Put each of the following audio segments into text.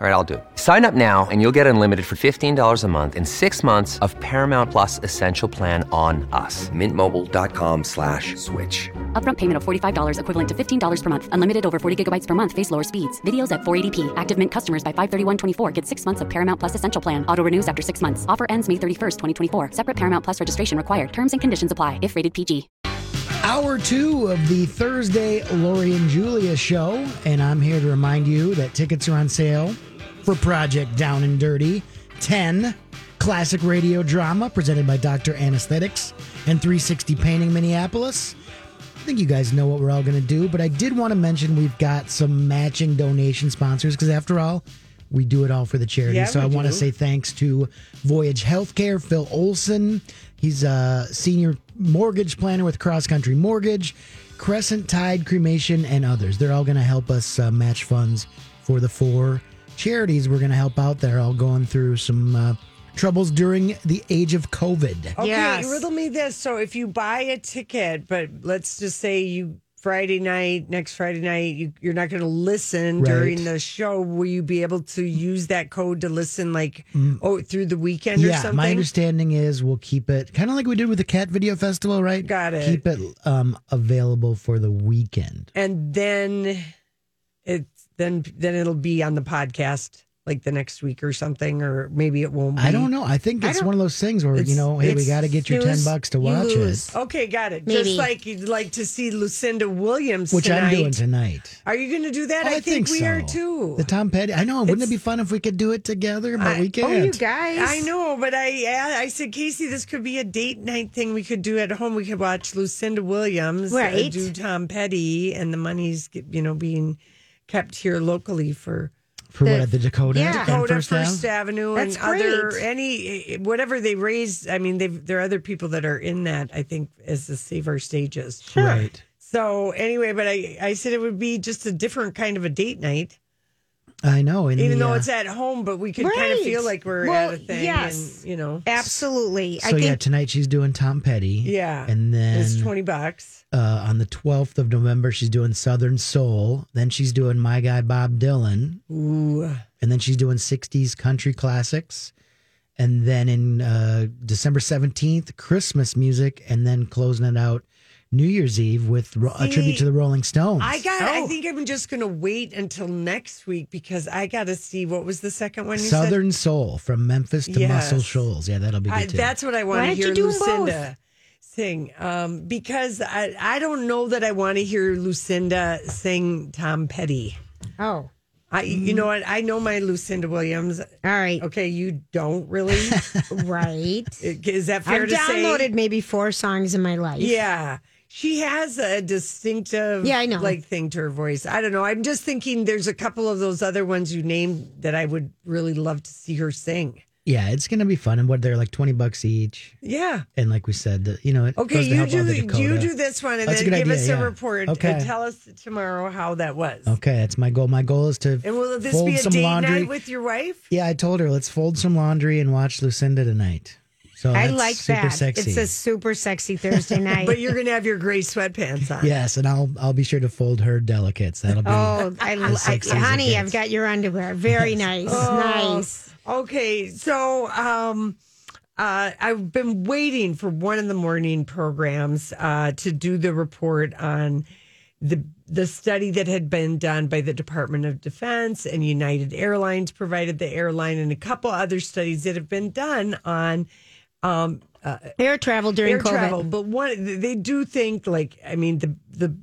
All right, I'll do it. Sign up now and you'll get unlimited for $15 a month in six months of Paramount Plus Essential Plan on us. Mintmobile.com slash switch. Upfront payment of $45 equivalent to $15 per month. Unlimited over 40 gigabytes per month. Face lower speeds. Videos at 480p. Active Mint customers by 531.24 get six months of Paramount Plus Essential Plan. Auto renews after six months. Offer ends May 31st, 2024. Separate Paramount Plus registration required. Terms and conditions apply if rated PG. Hour two of the Thursday Lori and Julia show, and I'm here to remind you that tickets are on sale for Project Down and Dirty 10 classic radio drama presented by Dr. Anesthetics and 360 Painting Minneapolis. I think you guys know what we're all going to do, but I did want to mention we've got some matching donation sponsors because after all, we do it all for the charity. Yeah, so I want to say thanks to Voyage Healthcare, Phil Olson. He's a senior mortgage planner with Cross Country Mortgage, Crescent Tide Cremation, and others. They're all going to help us uh, match funds for the four charities we're going to help out that are all going through some uh, troubles during the age of COVID. Okay, Yes. riddle me this. So if you buy a ticket, but let's just say you Friday night, next Friday night, you, you're not going to listen Right. during the show. Will you be able to use that code to listen like oh through the weekend or Mm. Yeah, something? my understanding is we'll keep it kind of like we did with the Cat Video Festival, right? Got it. Keep it um, available for the weekend. and then it's then then it'll be on the podcast like the next week or something, or maybe it won't. Be. I don't know. I think it's don't- one of those things where you know, hey, we got to get your ten bucks to watch lose. it, Okay, got it. Maybe. Just like you'd like to see Lucinda Williams, which tonight. I'm doing tonight. Are you going to do that? I, I, think, we so. are too. The Tom Petty. I know. Wouldn't it be fun if we could do it together? But I- we Oh, can't. Oh, you guys. I know, but I I said, Casey, this could be a date night thing we could do at home. We could watch Lucinda Williams, uh, Right. do Tom Petty, and the money's you know being kept here locally for For what The- at the Dakota? yeah. and Dakota First First, Avenue That's and other any whatever they raise. I mean, they've, there are other people that are in that. I think as the Save Our Stages. Right. So anyway, but I I said it would be just a different kind of a date night, I know. And even the, though uh, it's at home, but we could kind of feel like we're Well, at a thing. yes. and, you know. Absolutely. I so yeah, think tonight she's doing Tom Petty. Yeah, And then it's twenty bucks. uh, on the 12th of November, she's doing Southern Soul. Then she's doing My Guy Bob Dylan. Ooh. And then she's doing 60s country classics. And then in uh, December 17th, Christmas music. And then closing it out New Year's Eve with ro- a tribute to the Rolling Stones. I got. I Oh. think I'm just going to wait until next week because I got to see what was the second one you Southern Soul from Memphis to Yes. Muscle Shoals. Yeah, that'll be said. good I, too. that's what I want Why to don't you hear do 'em Lucinda sing. Um, because I I don't know that I want to hear Lucinda sing Tom Petty. Oh, I you know what I know my Lucinda Williams. all right. Okay, you don't really. Right. Is that fair I've to say? downloaded maybe four songs in my life. Yeah. She has a distinctive Yeah, I know. like thing to her voice. I don't know. I'm just thinking there's a couple of those other ones you named that I would really love to see her sing. yeah, it's going to be fun. And what they're like 20 bucks each. Yeah. And like we said, the, you know, it Okay, you do the the, you do this one and That's then give idea, us yeah. a report Okay. and tell us tomorrow how that was. Okay, that's my goal. My goal is to And will this fold be a some date laundry. night with your wife? Yeah, I told her let's fold some laundry and watch Lucinda tonight. So I like super that. sexy. It's a super sexy Thursday night. But you're gonna have your gray sweatpants on. yes, and I'll I'll be sure to fold her delicates. That'll be oh, I, I, sexy as honey, I've got your underwear. Very nice. Nice. Okay, so um, uh, I've been waiting for one of the morning programs uh, to do the report on the the study that had been done by the Department of Defense and United Airlines provided the airline and a couple other studies that have been done on um, Air travel during air COVID. travel. But one, they do think like I mean the the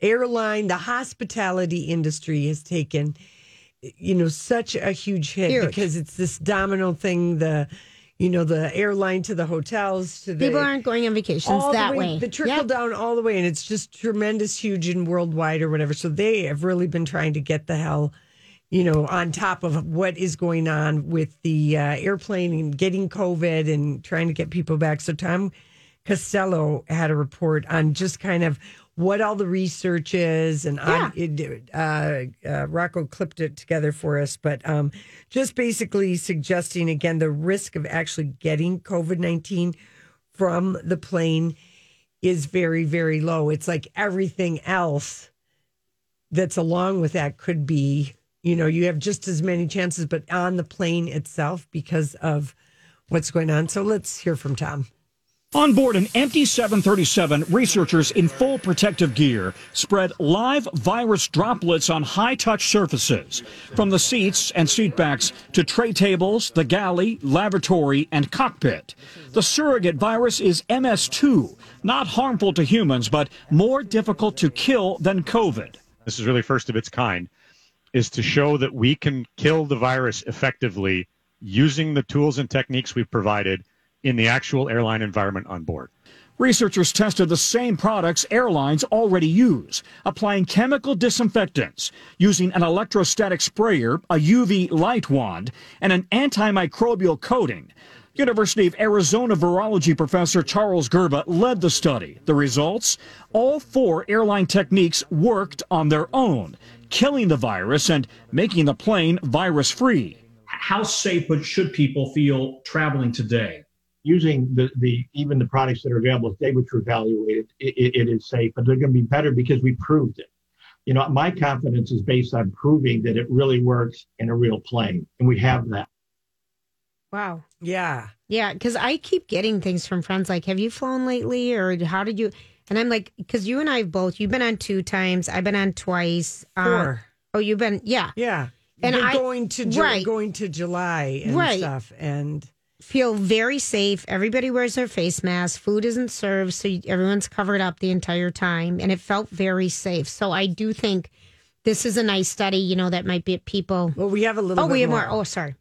airline, the hospitality industry has taken, you know, such a huge hit Huge. because it's this domino thing. The you know, the airline to the hotels to the People aren't going on vacations all that the way. The trickle Yep. down all the way, and it's just tremendous, huge, and worldwide or whatever. So they have really been trying to get the hell, you know, on top of what is going on with the uh, airplane and getting COVID and trying to get people back. So Tom Costello had a report on just kind of what all the research is, and on it, uh, uh, Rocco clipped it together for us, but um, just basically suggesting again the risk of actually getting COVID nineteen from the plane is very, very low. It's like everything else that's along with that could be, you know, you have just as many chances, but on the plane itself because of what's going on. So let's hear from Tom. On board an empty 737, researchers in full protective gear spread live virus droplets on high touch surfaces, from the seats and seatbacks to tray tables, the galley, lavatory, and cockpit. The surrogate virus is MS2, not harmful to humans, but more difficult to kill than COVID. this is really first of its kind, is to show that we can kill the virus effectively using the tools and techniques we've provided in the actual airline environment on board. Researchers tested the same products airlines already use, applying chemical disinfectants, using an electrostatic sprayer, a UV light wand, and an antimicrobial coating. University of Arizona virology professor Charles Gerba led the study. The results? All four airline techniques worked on their own, killing the virus and making the plane virus free. How safe should people feel traveling today? using the, the even the products that are available today, which were evaluated, it, it, it is safe, but they're going to be better because we proved it. You know, my confidence is based on proving that it really works in a real plane, and we have that. Wow. Yeah. Yeah, because I keep getting things from friends like, "Have you flown lately?" or "How did you?" And I'm like, because you and I have both. You've been on two times. I've been on twice. Uh, Four. oh, you've been yeah. Yeah. And You're I- going to Ju- right. going to July and Right. stuff. And Feel very safe. Everybody wears their face mask. Food isn't served, so everyone's covered up the entire time, and it felt very safe. So I do think this is a nice study. You know, that might be people. well, we have a little Oh, we have more. more. Oh, sorry.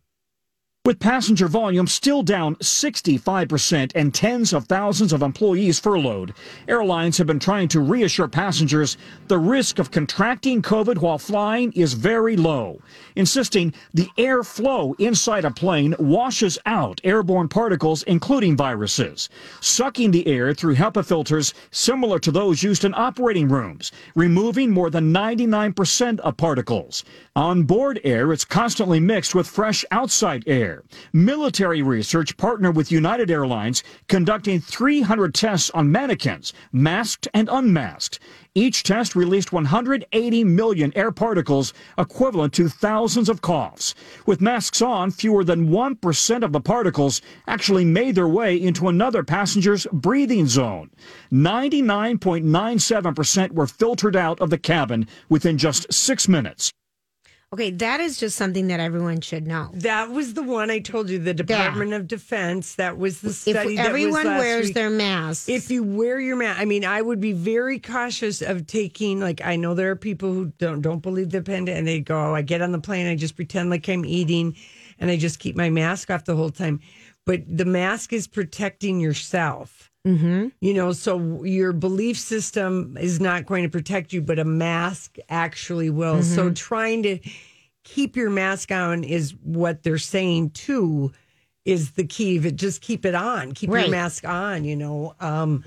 With passenger volume still down 65% and tens of thousands of employees furloughed, airlines have been trying to reassure passengers the risk of contracting COVID while flying is very low, insisting the air flow inside a plane washes out airborne particles, including viruses, sucking the air through HEPA filters similar to those used in operating rooms, removing more than 99% of particles. On board air, it's constantly mixed with fresh outside air. Military research partnered with United Airlines conducting 300 tests on mannequins, masked and unmasked. Each test released 180 million air particles, equivalent to thousands of coughs. With masks on, fewer than 1% of the particles actually made their way into another passenger's breathing zone. 99.97% were filtered out of the cabin within just six minutes. Okay, that is just something that everyone should know. That was the one I told you, the Department of Defense. That was the If study. was everyone wears week. their mask, If you wear your mask, I mean, I would be very cautious of taking. Like, I know there are people who don't don't believe the pandemic, and they go, oh, "I get on the plane, I just pretend like I'm eating, and I just keep my mask off the whole time." But the mask is protecting yourself. mm-hmm. You know, so your belief system is not going to protect you, but a mask actually will. So trying to keep your mask on is what they're saying too is the key of it. Just keep it on. Keep Right. your mask on, you know. Um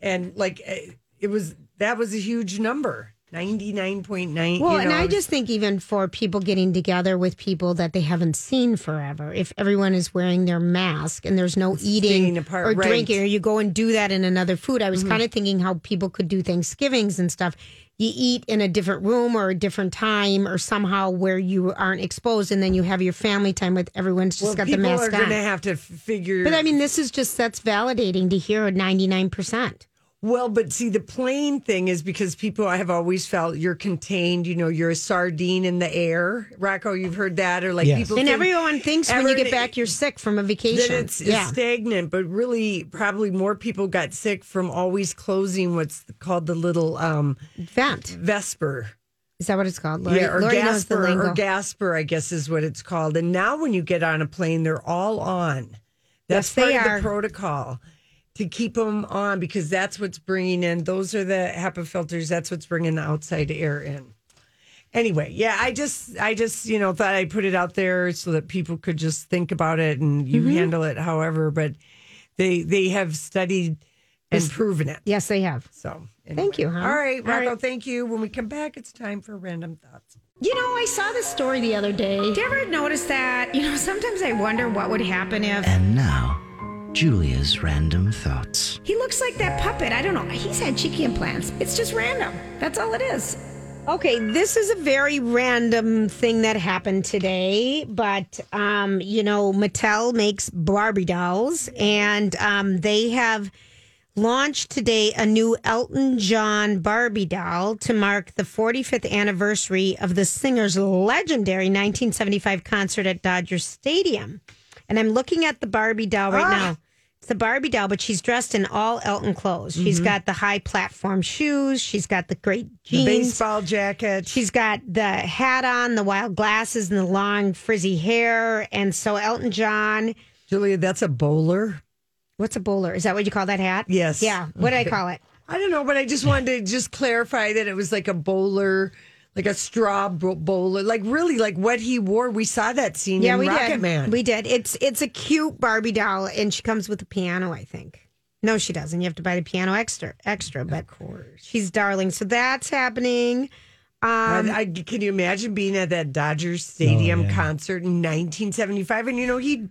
and like eh, it was that was a huge number. 99.9 Well, you and know, I just think even for people getting together with people that they haven't seen forever, if everyone is wearing their mask and there's no eating apart, or right. Mm-hmm. drinking, or you go and do that in another food, I was kind of thinking how people could do Thanksgivings and stuff. You eat in a different room or a different time or somehow where you aren't exposed, and then you have your family time with everyone's just well, got the people mask are going to have to figure but I mean, this is just that's validating to hear 99%. Well, but see, the plane thing is because people I have always felt you're contained. You know, you're a sardine in the air. Rocco, you've heard that, or like Yes. people. And think everyone thinks when you get back, you're sick from a vacation. it's, it's yeah. stagnant, but really, probably more people got sick from always closing what's called the little um, Vent. Vesper. Is that what it's called? Lori, yeah, or Lori knows the Gasper, or Gasper, I guess is what it's called. And now, when you get on a plane, they're all on. That's Yes, they part of the protocol to keep them on because that's what's bringing in. Those are the HEPA filters. That's what's bringing the outside air in. Anyway, yeah, I just, I just, you know, thought I'd put it out there so that people could just think about it and you Mm-hmm. handle it however. But they, they have studied and proven it. Yes, they have. So Thank you, anyway. hon. All right, All Rocco. right. Thank you. When we come back, it's time for random thoughts. You know, I saw this story the other day. Did you ever notice that? You know, sometimes I wonder what would happen if And now, Julia's random thoughts. he looks like that puppet. I don't know. He's had cheeky implants. It's just random. That's all it is. Okay, this is a very random thing that happened today, but um, you know, Mattel makes Barbie dolls, and um, they have launched today a new Elton John Barbie doll to mark the 45th anniversary of the singer's legendary 1975 concert at Dodger Stadium. And I'm looking at the Barbie doll right now. It's the Barbie doll, but she's dressed in all Elton clothes. She's mm-hmm. got the high platform shoes. She's got the great The jeans. baseball jacket. She's got the hat on, the wild glasses, and the long frizzy hair. And so Elton John, Julia, that's a bowler. what's a bowler? Is that what you call that hat? Yes. Yeah. What do I call it? I don't know, but I just wanted to just clarify that it was like a bowler, like a straw bowler, like really like what he wore. We saw that scene Yeah, in we Rocket did. Man. We did. It's it's a cute Barbie doll, and she comes with a piano. I think. No, she doesn't. You have to buy the piano extra. Extra, but of course, she's darling. So that's happening. Um, I, I- can you imagine being at that Dodgers Stadium Oh, yeah. concert in 1975? And you know he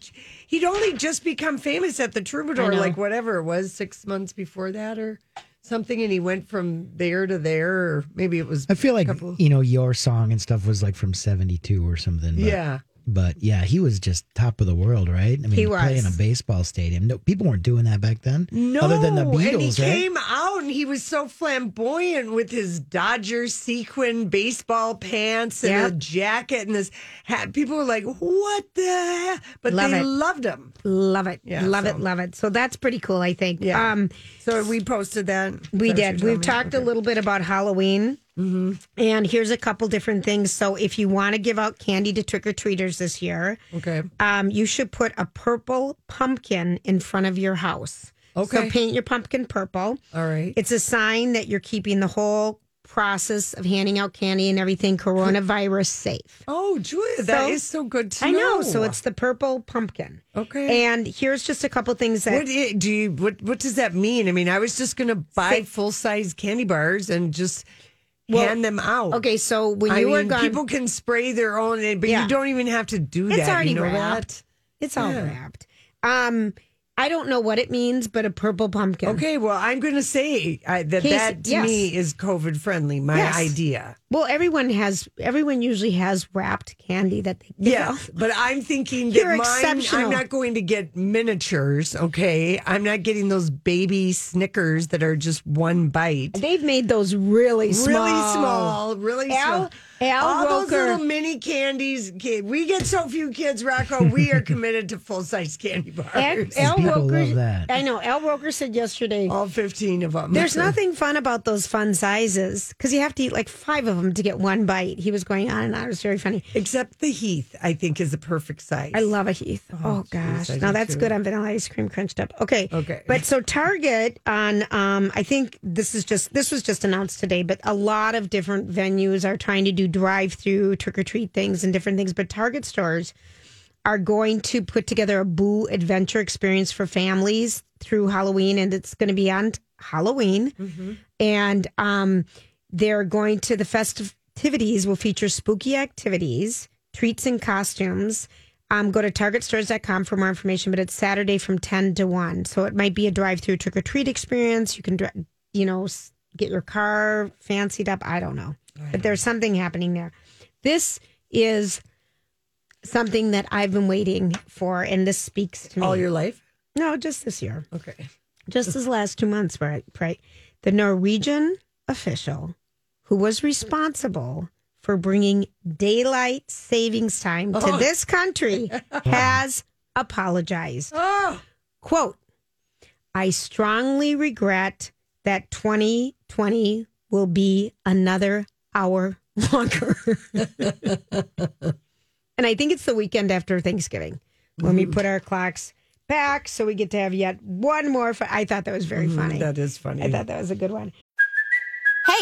he'd only just become famous at the Troubadour, like whatever it was, six months before that or something. And he went from there to there, or maybe it was. I feel like couple- you know your song and stuff was like from '72 or something. But, Yeah. But yeah, he was just top of the world, right? I mean, He to play in a baseball stadium. No, people weren't doing that back then. No, other than the Beatles. and he Beatles, right? came out and he was so flamboyant with his Dodger sequin baseball pants and Yep. a jacket and this hat. People were like, "What the?" Hell? But Love they it. loved him. love it. Yeah, love so- it. Love it. So that's pretty cool. I think. Yeah. Um, So we posted that. We That's what did. We've telling me? talked a little bit about Halloween. Mm-hmm. And here's a couple different things. So if you want to give out candy to trick or treaters this year, Okay. um, you should put a purple pumpkin in front of your house. Okay. So paint your pumpkin purple. All right. It's a sign that you're keeping the whole process of handing out candy and everything coronavirus safe. Oh, Julia, that So- is so good to I know. know. So it's the purple pumpkin. okay. And here's just a couple things that what do you? What What does that mean? I mean, I was just going to buy full size candy bars and just Well, hand them out. Okay, so when I you were mean, gone, people can spray their own, but Yeah. you don't even have to do that. It's already you know wrapped. It's all Yeah. wrapped. Um, I don't know what it means, but a purple pumpkin. Okay, well, I'm going to say I, that Case- that to yes. me is COVID friendly. My Yes. idea. Well, everyone has. Everyone usually has wrapped candy that they give Yes, but I'm thinking that You're mine. exceptional. I'm not going to get miniatures. Okay, I'm not getting those baby Snickers that are just one bite. They've made those really small. Really small, really Al- small. Al All those little mini candies. Kid, we get so few kids, Rocco. We are committed to full size candy bars. Al, Al People Roker, love that. I know. Al Roker said yesterday. All 15 of them. There's nothing fun about those fun sizes because you have to eat like five of them to get one bite. He was going on and on. It was very funny. Except the Heath, I think, is the perfect size. I love a Heath. Oh, geez, gosh. I Now that's too. good on vanilla ice cream crunched up. Okay. Okay. But so Target on um I think this is just this was just announced today, but a lot of different venues are trying to do drive through trick or treat things and different things. But Target stores are going to put together a Boo adventure experience for families through Halloween and it's going to be on Halloween. And um they're going to the festivities will feature spooky activities, treats and costumes. Um, go to targetstores.com for more information, but it's Saturday from 10 to 1. So it might be a drive through trick or treat experience. You can, you know, get your car fancied up. I don't know. But there's something happening there. This is something that I've been waiting for, and this speaks to me. All your life? no, just this year Okay. just this last two months, right? Right. The Norwegian official who was responsible for bringing daylight savings time to oh. this country has apologized. Oh, Quote, I strongly regret that 2020 will be another hour longer. and I think it's the weekend after Thanksgiving when we put our clocks back, so we get to have yet one more. I thought that was very funny. Mm, That is funny. I thought that was a good one.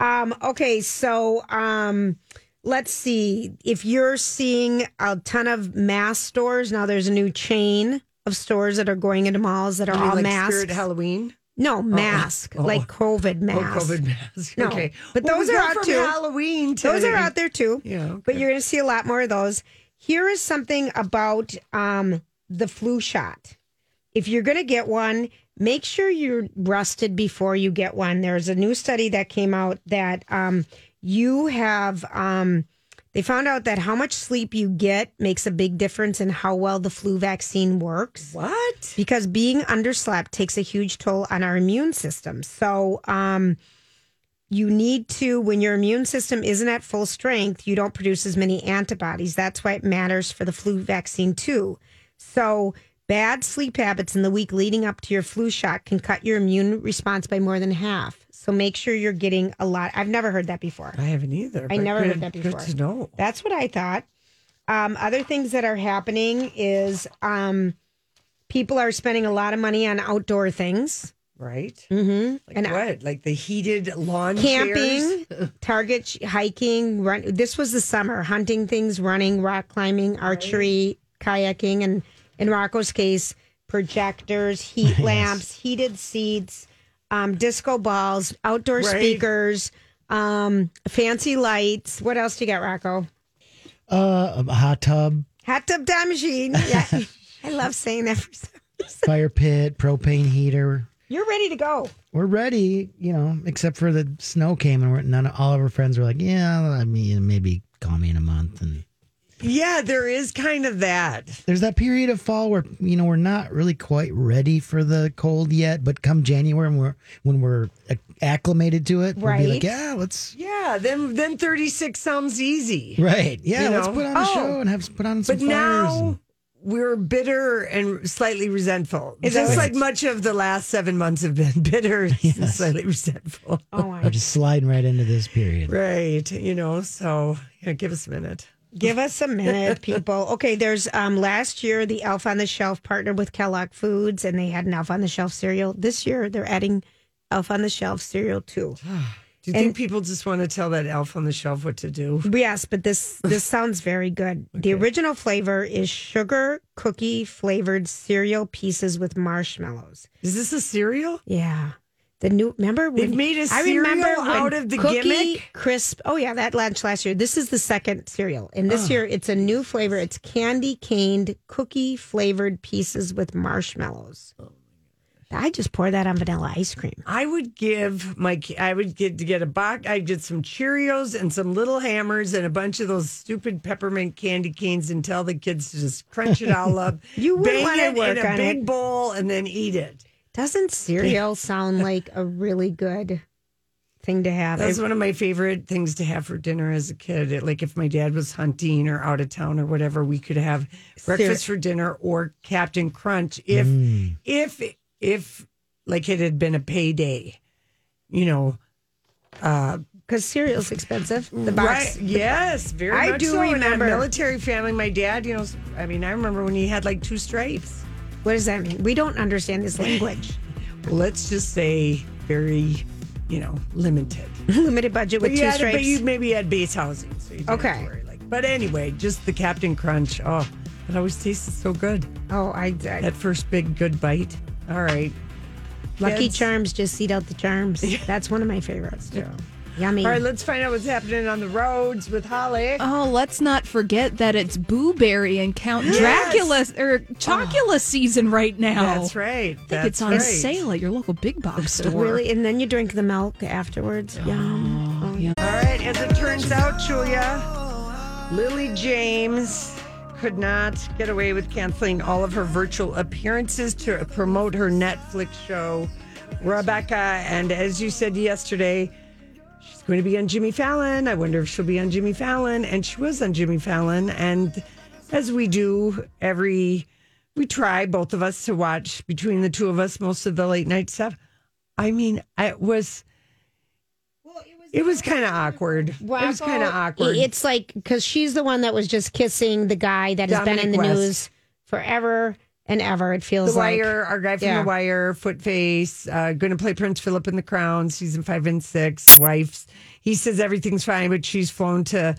Um, okay, so um, let's see. If you're seeing a ton of mass stores, now there's a new chain of stores that are going into malls that are all like masked. Spirit Halloween? No, mask, oh. like COVID Oh, mask. COVID mask. No, Okay. but Well, those are out too. Halloween to Those are out there too. Yeah. But you're going to see a lot more of those. Here is something about um, the flu shot. If you're going to get one, make sure you're rested before you get one. There's a new study that came out that um, you have. Um, they found out that how much sleep you get makes a big difference in how well the flu vaccine works. What? Because being underslept takes a huge toll on our immune system. So, um, you need to when your immune system isn't at full strength you don't produce as many antibodies that's why it matters for the flu vaccine too so bad sleep habits in the week leading up to your flu shot can cut your immune response by more than half so make sure you're getting a lot i've never heard that before I haven't either. i never good- heard that before Good to know. that's what i thought um, other things that are happening is um, people are spending a lot of money on outdoor things Right? mm-hmm. Like and what? Like the heated lawn camping, target hiking, run. This was the summer hunting things, running, rock climbing, archery, kayaking, and in Rocco's case, projectors, heat lamps, heated seats, um, disco balls, outdoor Right. speakers, um, fancy lights. What else do you got, Rocco? Uh, a hot tub, Hot tub time machine. Yeah, I love saying that. For some reason. fire pit, propane heater. You're ready to go. We're ready, you know, except for the snow came and we're, none of all of our friends were like, yeah, I mean, maybe call me in a month. And Yeah, there is kind of that. there's that period of fall where, you know, we're not really quite ready for the cold yet, but come January when we're, when we're uh, acclimated to it, we'll be like, yeah, let's, Yeah, then then 36 sounds easy. right. Yeah, You let's know? put on a Oh, show and have put on some But fires. now and- we're bitter and slightly resentful. Is that Just what- like much of the last seven months have been bitter and slightly resentful. Oh, we're just sliding right into this period. Right. You know, so yeah, give us a minute. Give us a minute, people. Okay, there's um last year the Elf on the Shelf partnered with Kellogg Foods and they had an Elf on the Shelf cereal. This year they're adding Elf on the Shelf cereal too. Do you think people just want to tell that elf on the shelf what to do? Yes, but this this sounds very good. The original flavor is sugar cookie flavored cereal pieces with marshmallows. Is this a cereal? Yeah. The new remember They've made a I cereal remember out of the cookie gimmick? crisp. Oh yeah, that launched last year. This is the second cereal, and this Oh. year it's a new flavor. It's candy caned cookie flavored pieces with marshmallows. Oh, I just pour that on vanilla ice cream. I would give my I would get to get a box. I'd get some Cheerios and some little hammers and a bunch of those stupid peppermint candy canes and tell the kids to just crunch it all up. You would bang it work in a big it. bowl and then eat it. Doesn't cereal sound like a really good thing to have? That's I- one of my favorite things to have for dinner as a kid. It- like if my dad was hunting or out of town or whatever, we could have breakfast for dinner or Captain Crunch if Mm. if if like it had been a payday. You know, uh because cereal's expensive. The box. Right. Yes, very I much do so. In a remember. military family, my dad, you know, I mean, I remember when he had like two stripes. What does that mean? We don't understand this language. Let's just say very, you know, limited. Limited budget with But, two had, stripes. but you maybe had base housing. So you didn't Okay. worry, like, but anyway, just the Captain Crunch. Oh, It always tasted so good. Oh, I, I That first big good bite. All right. Lucky Kids. Charms. Just eat out the charms. That's one of my favorites too. Yummy. All right, let's find out what's happening on the roads with Holly. Oh, let's not forget that it's Boo Berry and Count. Dracula or Chocula oh. season right now. That's right. I think That's it's on right. sale at your local big box store. Really, and then you drink the milk afterwards. Oh, Yum. Oh, yeah. All right, as it turns out, Julia, Lily James could not get away with canceling all of her virtual appearances to promote her Netflix show, Rebecca. And as you said yesterday, she's going to be on Jimmy Fallon. I wonder if she'll be on Jimmy Fallon. And she was on Jimmy Fallon. And as we do every, we try, both of us, to watch between the two of us most of the late night stuff. I mean, I was. It was kind of awkward. it was kind of awkward. It's like because she's the one that was just kissing the guy that has been in the West. news forever and ever. It the feels like The Wire, our guy from Yeah. The Wire, Footface, uh, going to play Prince Philip in The Crown, season five and six. Wife's, he says everything's fine, but she's flown to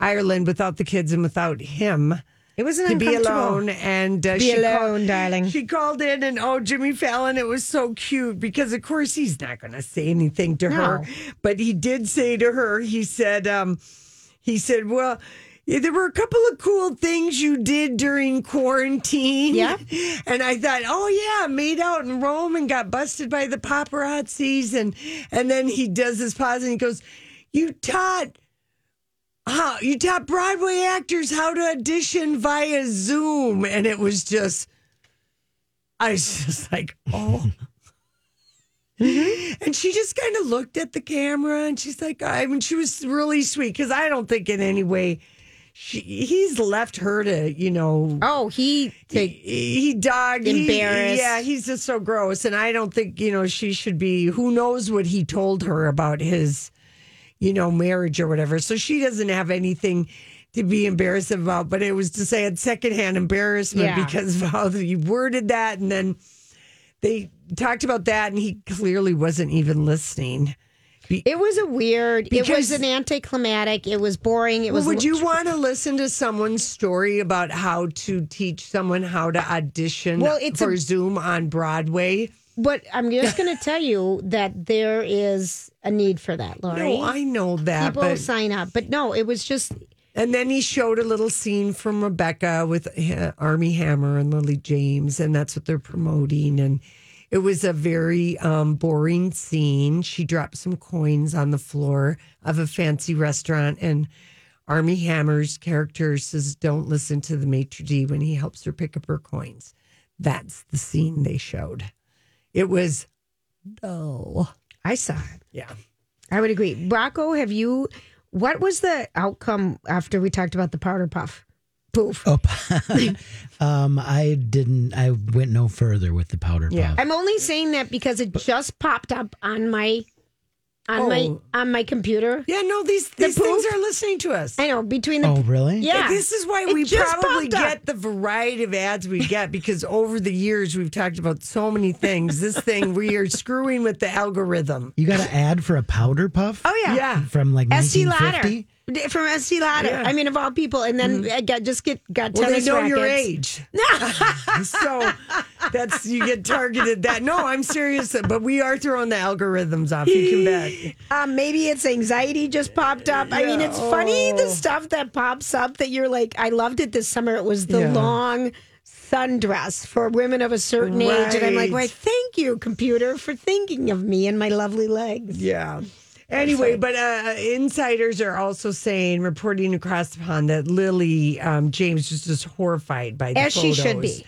Ireland without the kids and without him. It was to be alone, and uh, Be she alone, called, darling. She called in, and oh, Jimmy Fallon, it was so cute because, of course, he's not going to say anything to her, but he did say to her, he said, um, he said, well. Yeah, there were a couple of cool things you did during quarantine. Yeah. And I thought, oh yeah, made out in Rome and got busted by the paparazzis. And and then he does this pause and he goes, You taught how you taught Broadway actors how to audition via Zoom. And it was just I was just like, oh. Mm-hmm. And she just kind of looked at the camera and she's like, I mean, she was really sweet because I don't think in any way she, he's left her to, you know. Oh, he he, he dogged. he- Embarrassed. yeah, he's just so gross. And I don't think, you know, she should be, who knows what he told her about his, you know, marriage or whatever. So she doesn't have anything to be embarrassed about. But it was to say it's secondhand embarrassment Yeah. because of how he worded that. And then they talked about that and he clearly wasn't even listening. It was a weird. it was an anticlimactic. It was boring. It was. Would you want to listen to someone's story about how to teach someone how to audition Well, it's for a- Zoom on Broadway? But I'm just going to tell you that there is a need for that, Lori. No, I know that, People but sign up, but no, it was just. and then he showed a little scene from Rebecca with uh, Armie Hammer and Lily James, and that's what they're promoting. And it was a very um, boring scene. She dropped some coins on the floor of a fancy restaurant, and Armie Hammer's character says, "Don't listen to the maitre d' when he helps her pick up her coins." That's the scene they showed. It was dull. I saw it. Yeah. I would agree. Rocco, have you? What was the outcome after we talked about the powder puff? Poof. Oh, um, I didn't. I went no further with the powder puff. I'm only saying that because it just popped up on my on my Oh. on my computer. Yeah, no, these The these things are listening to us. I know between the. Oh, really? Yeah. This is why It we probably get the variety of ads we get because over the years we've talked about so many things. This thing we are screwing with the algorithm. You got an ad for a powder puff? Oh yeah. Yeah. From like Estée Lauder 1950? From Estée Lauder. Yeah. I mean, of all people, and then I got just get got Well, they tennis know your rackets. age. so that's you get targeted that. No, I'm serious, but we are throwing the algorithms off. You can bet. Um, maybe it's anxiety just popped up. I mean, Yeah. it's funny the Oh. stuff that pops up that you're like, I loved it this summer. It was the Yeah. long sundress for women of a certain age. And I'm like, Right. why, thank you, computer, for thinking of me and my lovely legs. Yeah. Anyway, but uh, insiders are also saying, reporting across the pond, that Lily um, James was just horrified by the As she should be.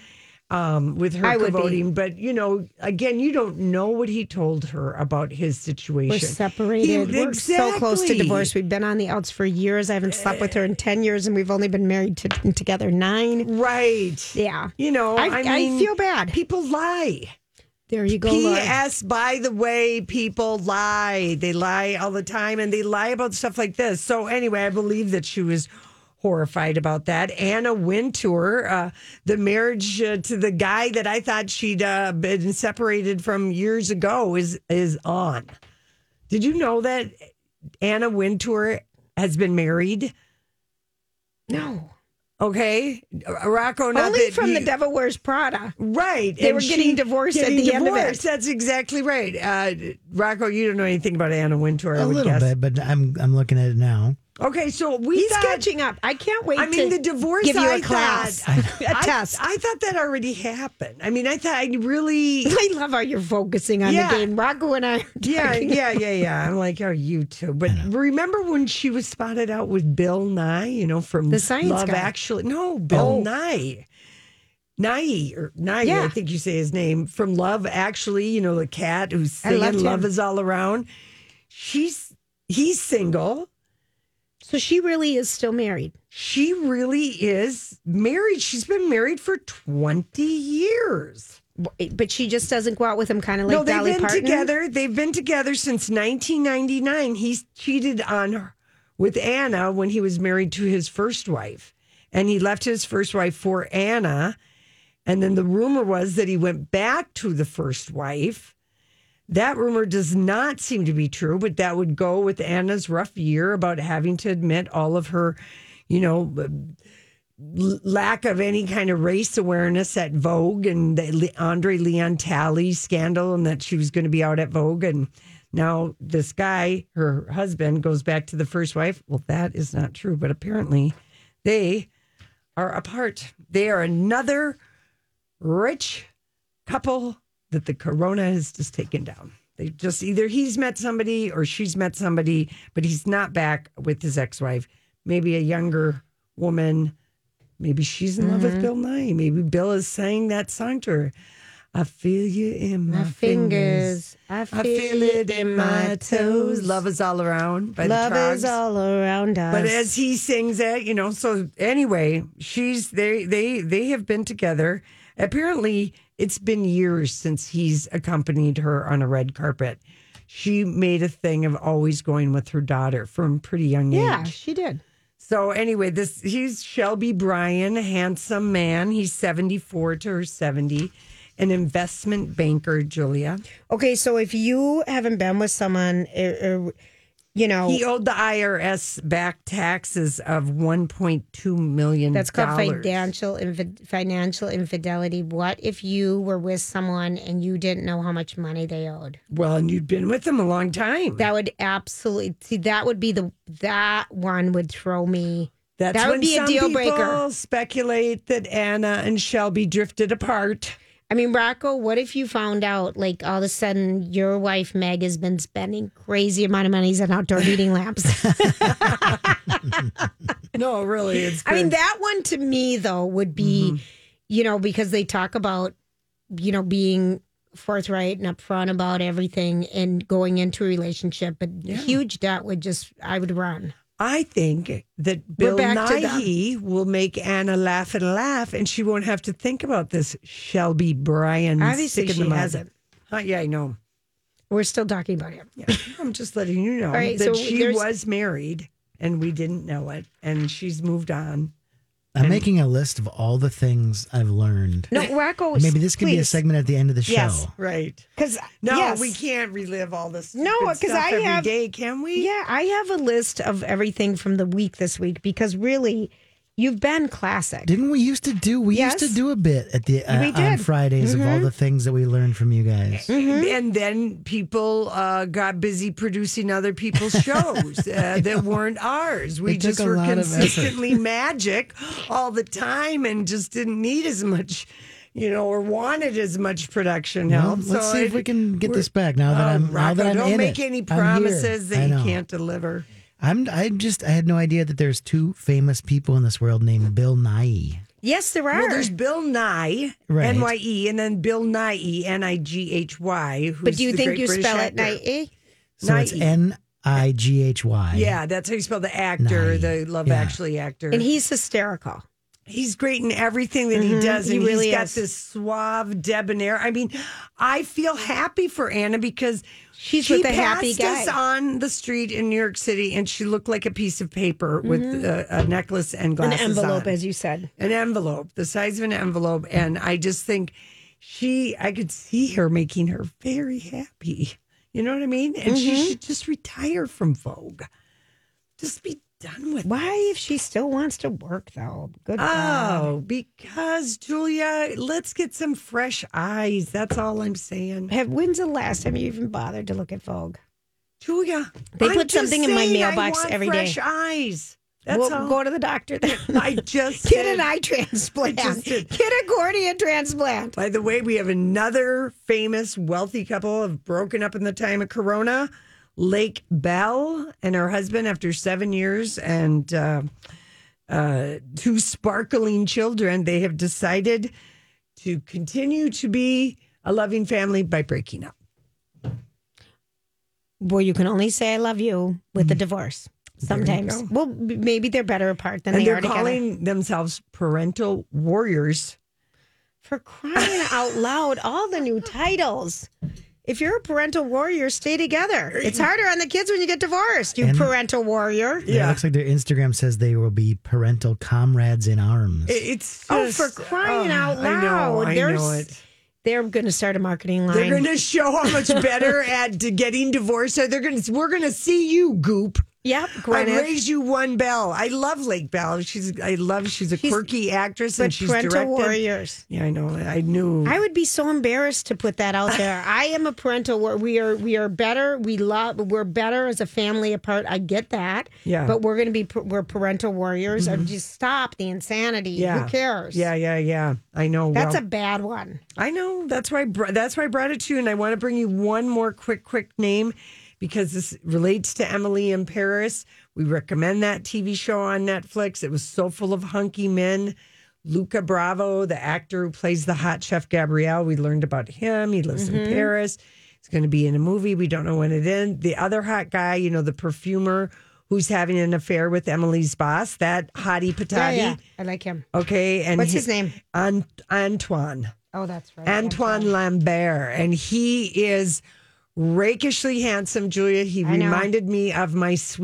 Um, with her I would be. voting, but you know, again, you don't know what he told her about his situation. We're separated. He- We're so close to exactly. divorce. We've been on the outs for years. I haven't slept with her in 10 years, and we've only been married to, together nine. Right. Yeah. You know, I, I, I mean, feel bad. People lie. There you go. P.S. By the way, people lie. They lie all the time, and they lie about stuff like this. So anyway, I believe that she was horrified about that. Anna Wintour, uh, the marriage uh, to the guy that I thought she'd uh, been separated from years ago, is is on. Did you know that Anna Wintour has been married? No. Okay, Rocco. Not Only from he- The Devil Wears Prada. Right. They and were getting she- divorced at getting the end of it. That's exactly right. Uh, Rocco, you don't know anything about Anna Wintour, I A would little guess. bit, but I'm I'm looking at it now. Okay, so we He's thought, catching up. I can't wait I mean, to the divorce. give you I a class, thought, a I- test. I, thought that already happened. I mean, I thought I really. I love how you're focusing on Yeah. the game. Rocco and I. Are Yeah, talking yeah, yeah, yeah. I'm like, oh, you too. But remember when she was spotted out with Bill Nye? You know, from The science Love guy. Actually. No, Bill Oh. Nye. Nye or Nye, Yeah. I think you say his name from Love Actually. You know, the cat who's I loved singing "Love him. Is All Around." She's he's single. So she really is still married. She really is married. She's been married for twenty years. But she just doesn't go out with him, kind of like no, they've Dolly been Parton. together. They've been together since 1999. He's cheated on her with Anna when he was married to his first wife, and he left his first wife for Anna. And then the rumor was that he went back to the first wife. That rumor does not seem to be true, but that would go with Anna's rough year about having to admit all of her, you know, lack of any kind of race awareness at Vogue and the Andre Leon Talley scandal, and that she was going to be out at Vogue. And now this guy, her husband, goes back to the first wife. Well, that is not true, but apparently they are apart. They are another rich couple that the corona has just taken down. They just either he's met somebody or she's met somebody, but he's not back with his ex wife. Maybe a younger woman. Maybe she's in love with mm-hmm. Bill Nighy. Maybe Bill is saying that song to her. I feel you in my, My fingers. fingers. I I feel it in my toes. Love is all around. By Love is all around us. But as he sings it, you know, so anyway, she's they they they have been together. Apparently, it's been years since he's accompanied her on a red carpet. She made a thing of always going with her daughter from pretty young yeah, age. she did. So anyway, this he's Shelby Bryan, handsome man. He's 74 to her 70, an investment banker, Julia. Okay, so if you haven't been with someone, uh, uh, you know, He owed the IRS back taxes of 1.2 million. That's called financial infi- financial infidelity. What if you were with someone and you didn't know how much money they owed? Well, and you'd been with them a long time. That would absolutely see. That would be the that one would throw me. That's that would be a deal breaker. Speculate that Anna and Shelby drifted apart. I mean, Rocco, what if you found out like all of a sudden your wife Meg has been spending crazy amount of money on outdoor heating lamps? No, really, it's. I mean, that one to me though would be, Mm-hmm. you know, because they talk about, you know, being forthright and upfront about everything and going into a relationship. But huge debt would just, I would run. I think that Bill. Nighy will make Anna laugh and laugh, and she won't have to think about this Shelby Bryan. Obviously, stick in she hasn't. Uh, yeah, I know. We're still talking about him. Yeah, I'm just letting you know right, that so she there's- was married, and we didn't know it, and she's moved on. I'm making a list of all the things I've learned. No, Rocco. Maybe this could be a please. segment at the end of the show. Yes. Right. Because No, yes. we can't relive all this. No, stupid because I every have day, can we? Yeah, I have a list of everything from the week this week because really, you've been classic. Didn't we used to do? We used to do a bit at the uh, We on did. Mm-hmm. Fridays of all the things that we learned from you guys. And then people uh, got busy producing other people's shows uh, that weren't ours. We It just were lot of effort. consistently magic all the time and just didn't need as much, you know, or wanted as much production Well, help. let's So see if it- we can get this back now that Oh, I'm now Rocco, that I'm don't in make it. any promises that you can't deliver. I'm I just I had no idea that there's two famous people in this world named Bill Nye. Yes, there are. Well, there's Bill Nighy, Right. N Y E, and then Bill Nighy, N I G H Y. but do you the think you British spell actor. it night? So it's N I G H Y. Yeah, that's how you spell the actor, Nye. the Love Yeah. Actually actor. And he's hysterical. He's great in everything that Mhm, he does, he and really he's got is. this suave, debonair. I mean, I feel happy for Anna because She's she with a happy passed us on the street in New York City, and she looked like a piece of paper with a, a necklace and Mm-hmm. An envelope, on. as you said. an envelope, the size of an envelope, and I just think she, I could see her making her very happy. You know what I mean? And she Mm-hmm. should just retire from Vogue. Just be done with Why, if she still wants to work, though? Good. Oh, because Julia, let's get some fresh eyes. That's all I'm saying. Have when's the last time you even bothered to look at Vogue? Julia, They I'm put something in my mailbox every day. fresh eyes. That's we'll all. go to the doctor then. I just Get an eye transplant. I just did. Get a cornea transplant. By the way, we have another famous wealthy couple have broken up in the time of Corona. Lake Bell and her husband, after seven years and uh, uh, two sparkling children, they have decided to continue to be a loving family by breaking up. Well, you can only say I love you with a divorce. Sometimes. Well, maybe they're better apart than and they they're are together. calling themselves parental warriors. For crying out loud, all the new titles. If you're a parental warrior, stay together. It's harder on the kids when you get divorced, you And- parental warrior. Yeah, it looks like their Instagram says they will be parental comrades in arms. It's Oh, for crying oh, out loud. I know, I They're know it. They're going to start a marketing line. They're going to show how much better at getting divorced. So they're going to. We're going to see you, Goop. Yep, I Gwyneth. raised you one bell. I love Lake Bell. She's. I love. She's a quirky actress, and she's parental directed. warriors. Yeah, I know. I knew. I would be so embarrassed to put that out there. I am a parental. war- We are. We are better. We love. We're better as a family apart. I get that. Yeah. But we're going to be. We're parental warriors. And mm-hmm. just stop the insanity. yeah. Who cares? Yeah, yeah, yeah. I know. That's Well, a bad one. I know. That's why. I That's why I brought it to you, and I want to bring you one more quick, quick name because this relates to Emily in Paris. We recommend that TV show on Netflix. It was so full of hunky men. Luca Bravo, the actor who plays the hot chef Gabrielle, we learned about him. He lives in Mhm. Paris. He's going to be in a movie. We don't know when it ends. The other hot guy, you know, the perfumer who's having an affair with Emily's boss, that hottie patati. Yeah, yeah. I like him. Okay, and What's he- his name? Ant- Antoine. Oh, that's right. Antoine Lambert, and he is rakishly handsome. Julia, he reminded me of my sweet.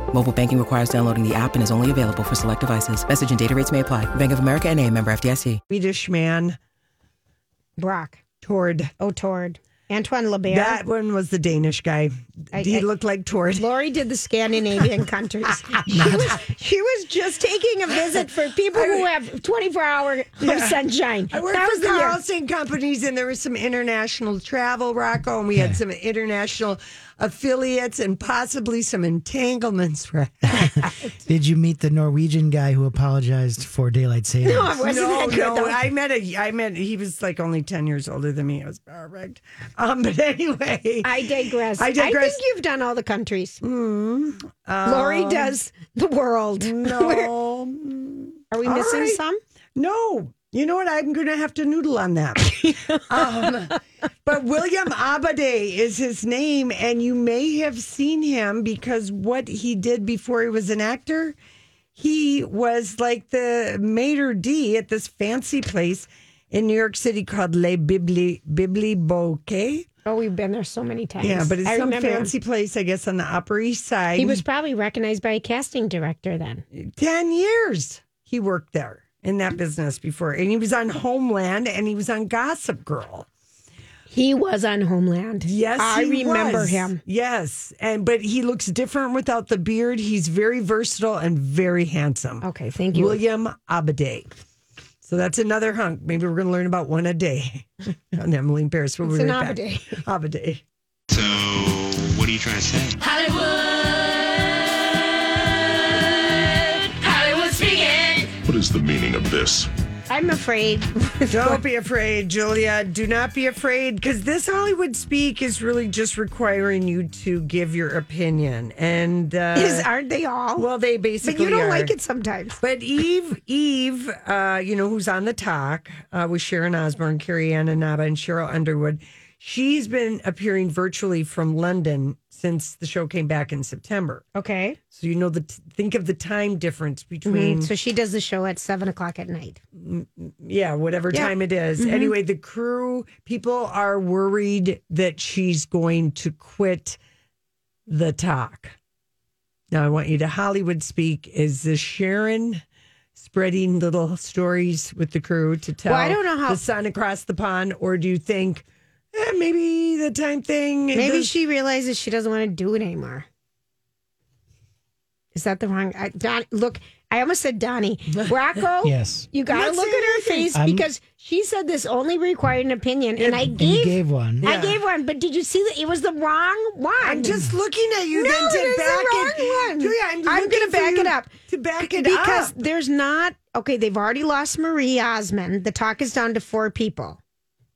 Mobile banking requires downloading the app and is only available for select devices. Message and data rates may apply. Bank of America and a member FDIC. Swedish man. Brock. Tord. Oh, Tord. Antoine Lebert. That one was the Danish guy. I- he I- looked like Tord. Lori did the Scandinavian countries. she, was, she was just taking a visit for people who have 24 hour Yeah. sunshine. I worked That for was the year. Carlson companies, and there was some international travel, Rocco, and we had some international affiliates and possibly some entanglements. Right? Did you meet the Norwegian guy who apologized for daylight savings? No, it wasn't no, that good, no. I met a. I met. He was like only ten years older than me. It was perfect. Um, but anyway, I digress. I digress. I think you've done all the countries. Mm, Lori um, does the world. No. Are we All missing right. some? No. You know what? I'm going to have to noodle on that. um, but William Abadie is his name, and you may have seen him because what he did before he was an actor, he was like the maitre d' at this fancy place in New York City called Les Bibli Bibliboquets. Oh, we've been there so many times. Yeah, but it's I some him. fancy place, I guess, on the Upper East Side. He was probably recognized by a casting director then. 10 years he worked there in that business before. And he was on Homeland and he was on Gossip Girl. He was on Homeland. Yes, I he remember was. him. Yes, and but he looks different without the beard. He's very versatile and very handsome. Okay, thank you. William Abadie. So that's another hunk. Maybe we're going to learn about one a day on Emily in Paris. We'll It's be an right back. Abadie. Abadie. So, what are you trying to say? Hollywood is the meaning of this? I'm afraid. Don't be afraid, Julia. Do not be afraid because this Hollywood speak is really just requiring you to give your opinion. And uh, Is aren't they all? Well, they basically But you don't are. like it sometimes. But Eve, Eve, uh, you know, who's on the talk uh, with Sharon Osbourne, Carrie Ann Inaba, and Sheryl Underwood, she's been appearing virtually from London since the show came back in September. Okay. So you know the think of the time difference between Mhm. So she does the show at seven o'clock at night. yeah, whatever Yeah. time it is. Mhm. Anyway, the crew people are worried that she's going to quit the talk. Now I want you to Hollywood speak. Is this Sharon spreading little stories with the crew to tell Well, I don't know how- the sun across the pond, or do you think eh, maybe the time thing? Maybe the- she realizes she doesn't want to do it anymore. Is that the wrong? I, Don, look, I almost said Donnie. Rocco, Yes. you got to not look at her anything. face I'm- because she said this only required an opinion, and I And gave, you gave one. I Yeah. gave one, but did you see that it was the wrong one? I'm just looking at you No, then to it is the back wrong it. one. Julia, I'm, I'm looking gonna for back you it up to back it because up. there's not okay. They've already lost Marie Osmond. The talk is down to four people.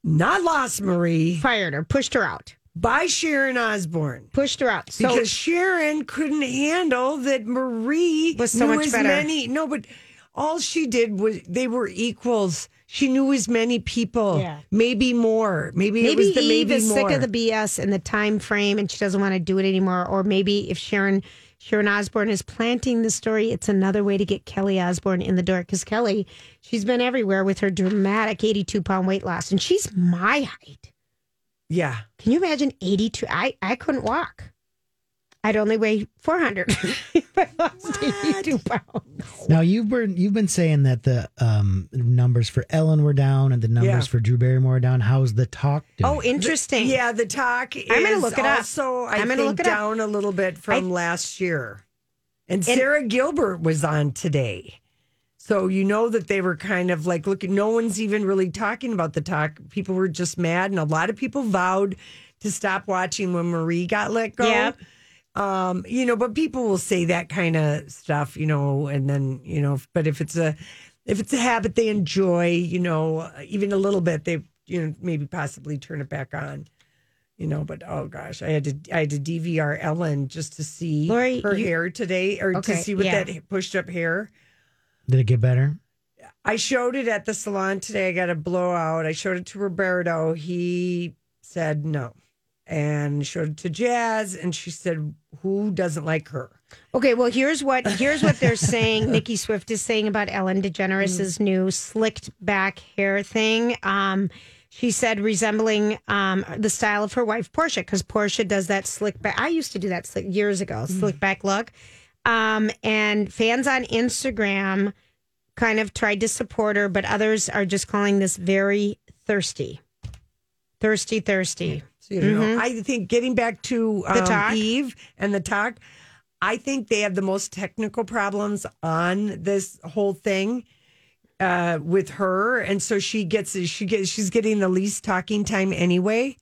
Not lost Marie Fired her, pushed her out, by Sharon Osbourne. pushed her out. So because Sharon couldn't handle that Marie Was so much better. many. No, but all she did was they were equals. She knew as many people, Yeah. maybe more. Maybe, maybe it was the Eve maybe is more. sick of the BS and the time frame, and she doesn't want to do it anymore. Or maybe if Sharon Sharon Osbourne is planting the story, it's another way to get Kelly Osbourne in the door because Kelly, she's been everywhere with her dramatic 82 pound weight loss, and she's my height. yeah, Can you imagine 82? I I couldn't walk. I'd only weigh 400 if I lost 82 pounds. Now you've been you've been saying that the um, numbers for Ellen were down and the numbers Yeah. for Drew Barrymore are down. How's the talk doing? Oh, interesting. yeah. The talk. I'm gonna look it up. Also, I I'm gonna think look it up. down a little bit from I- last year. And Sara Gilbert was on today. So you know that they were kind of like, look, no one's even really talking about the talk. People were just mad, and a lot of people vowed to stop watching when Marie got let go. Yep. Um, you know, but people will say that kind of stuff, you know, and then you know, but if it's a if it's a habit they enjoy, you know, even a little bit, they you know maybe possibly turn it back on. You know, but oh gosh, I had to I had to DVR Ellen just to see Lori, her you- hair today, or Okay, to see what yeah. that pushed up hair. Did it get better? I showed it at the salon today. I got a blowout. I showed it to Roberto. He said no, and showed it to Jazz, and she said, "Who doesn't like her?" Okay, well here's what here's what they're saying. Nicki Swift is saying about Ellen DeGeneres' new slicked back hair thing. Um, she said resembling um, the style of her wife Portia because Portia does that slick back. I used to do that slick years ago, slick back look. Um, and fans on Instagram kind of tried to support her, but others are just calling this very thirsty, thirsty, thirsty. So, you know, I think getting back to The um, talk? Eve and the talk, I think they have the most technical problems on this whole thing uh, with her, and so she gets she gets she's getting the least talking time anyway.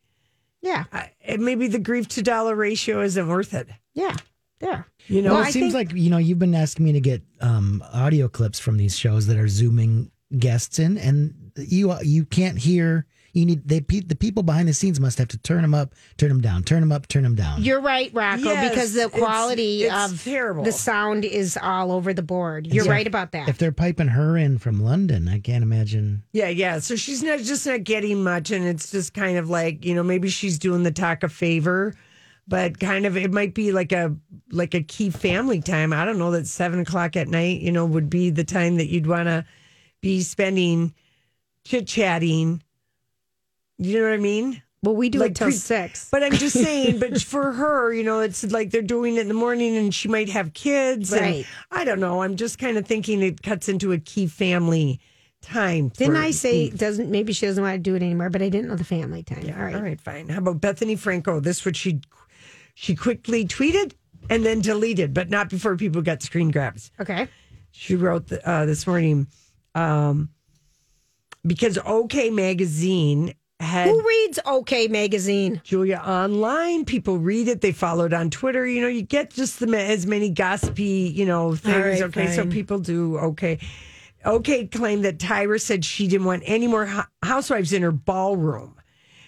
Yeah, uh, and maybe the grief to dollar ratio isn't worth it. Yeah, yeah. You know, well, it seems like you know you've been asking me to get um, audio clips from these shows that are zooming guests in, and you you can't hear. You need they the people behind the scenes must have to turn them up, turn them down, turn them up, turn them down. You're right, Rocco, Yes, because the it's- quality it's of terrible. the sound is all over the board. You're Yeah. right about that. If they're piping her in from London, I can't imagine. Yeah, yeah. So she's not just not getting much, and it's just kind of like you know maybe she's doing the talk a favor, but kind of it might be like a like a key family time. I don't know that seven o'clock at night, you know, would be the time that you'd want to be spending chit chatting. You know what I mean? Well, we do Like it till pre- six. But I'm just saying, but for her, you know, it's like they're doing it in the morning and she might have kids. Right. And I don't know. I'm just kind of thinking it cuts into a key family time. Didn't I say doesn't maybe she doesn't want to do it anymore? But I didn't know the family time. all right. All right, fine. How about Bethenny Frankel? This what she she quickly tweeted and then deleted, but not before people got screen grabs. Okay. She wrote th- uh, this morning um, because OK Magazine had Who reads OK Magazine? Julia online. People read it. They followed on Twitter. You know, you get just the, as many gossipy, you know, things. right, okay, so people do okay. OK claimed that Tyra said she didn't want any more ho- housewives in her ballroom.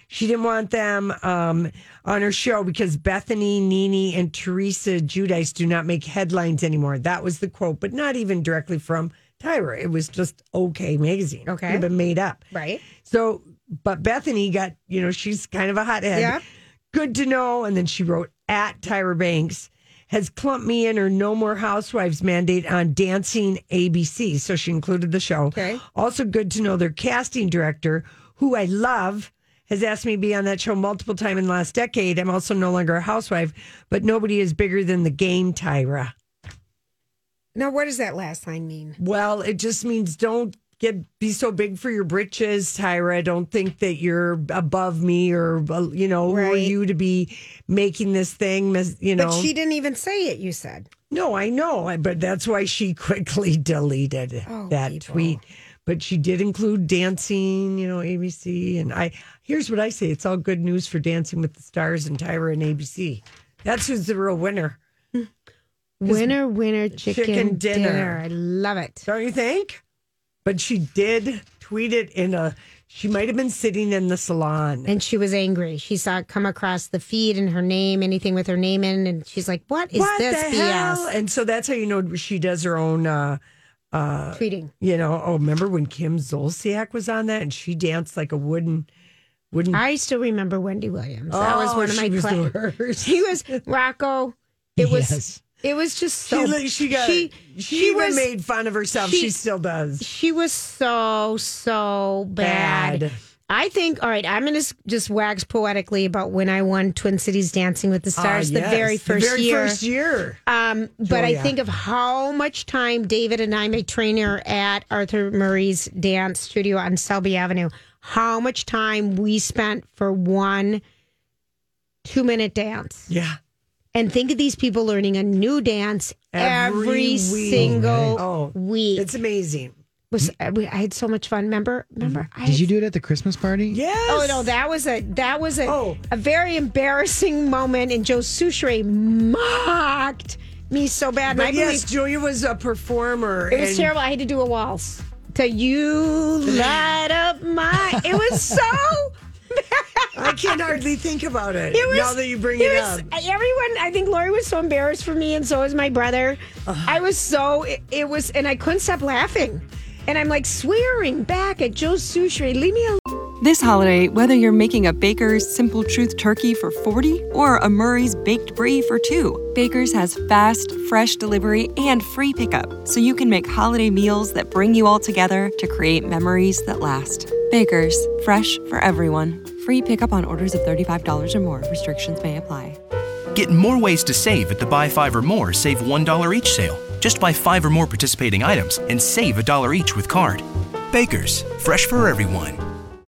She didn't want them um, on her show because Bethenny, Nene, and Teresa Giudice do not make headlines anymore. That was the quote, but not even directly from Tyra. It was just OK magazine. Okay. Could have been made up. Right. So, but Bethenny got, you know, she's kind of a hothead. Yeah. Good to know. And then she wrote at Tyra Banks has clumped me in her No More Housewives mandate on Dancing ABC. So she included the show. Okay. Also, good to know their casting director, who I love, has asked me to be on that show multiple times in the last decade. I'm also no longer a housewife, but nobody is bigger than the game, Tyra. Now, what does that last line mean? Well, it just means don't get be so big for your britches, Tyra. Don't think that you're above me or uh, you know who are you to be making this thing. You know, But she didn't even say it, you said. no, I know, but that's why she quickly deleted Oh, that people. tweet. But she did include dancing, you know, ABC, and I. Here's what I say: it's all good news for Dancing with the Stars and Tyra and ABC. That's who's the real winner. Winner, winner, chicken, Chicken dinner. dinner. I love it. Don't you think? But she did tweet it in a. She might have been sitting in the salon. And she was angry. She saw it come across the feed and her name, anything with her name in, and she's like, "What is what this the BS?" hell? And so that's how you know she does her own. uh uh Tweeting. You know, oh, remember when Kim Zolciak was on that and she danced like a wooden, wooden. I still remember Wendy Williams. That was Oh, one of she my was the worst. He was Rocco. It was. It was just so. she, she got. She, she even was- made fun of herself. She, she- still does. She was so so bad. Bad. I think. All right, I'm going to just wax poetically about when I won Twin Cities Dancing with the Stars Ah, the yes, very first very year. First year. Um, but I think of how much time David and I, my trainer at Arthur Murray's dance studio on Selby Avenue, how much time we spent for one two minute dance. Yeah. And think of these people learning a new dance every, Every week. single Oh, week. It's amazing. Was uh, I I had so much fun. Remember? Remember? Mm-hmm. I Did you do it at the Christmas party? Yes. Oh no, that was a that was a Oh. a very embarrassing moment, and Joe Soucheray mocked me so bad. And I But believe yes, Julia was a performer. it was and- terrible. I had to do a waltz to you light up my. It was so. I can hardly think about it, It was, now that you bring it, was- up. Everyone, I think Lori was so embarrassed for me, and so was my brother. Uh-huh. I was so it, it was, and I couldn't stop laughing. And I'm like swearing back at Joe Soucheray, leave me alone. This holiday, whether you're making a Baker's Simple Truth turkey for 40 or a Murray's Baked Brie for two, Baker's has fast, fresh delivery and free pickup, so you can make holiday meals that bring you all together to create memories that last. Baker's, fresh for everyone. Free pickup on orders of $35 or more. Restrictions may apply. Get more ways to save at the Buy Five or More Save $1 each sale. Just buy five or more participating items and save a dollar each with card. Baker's, fresh for everyone.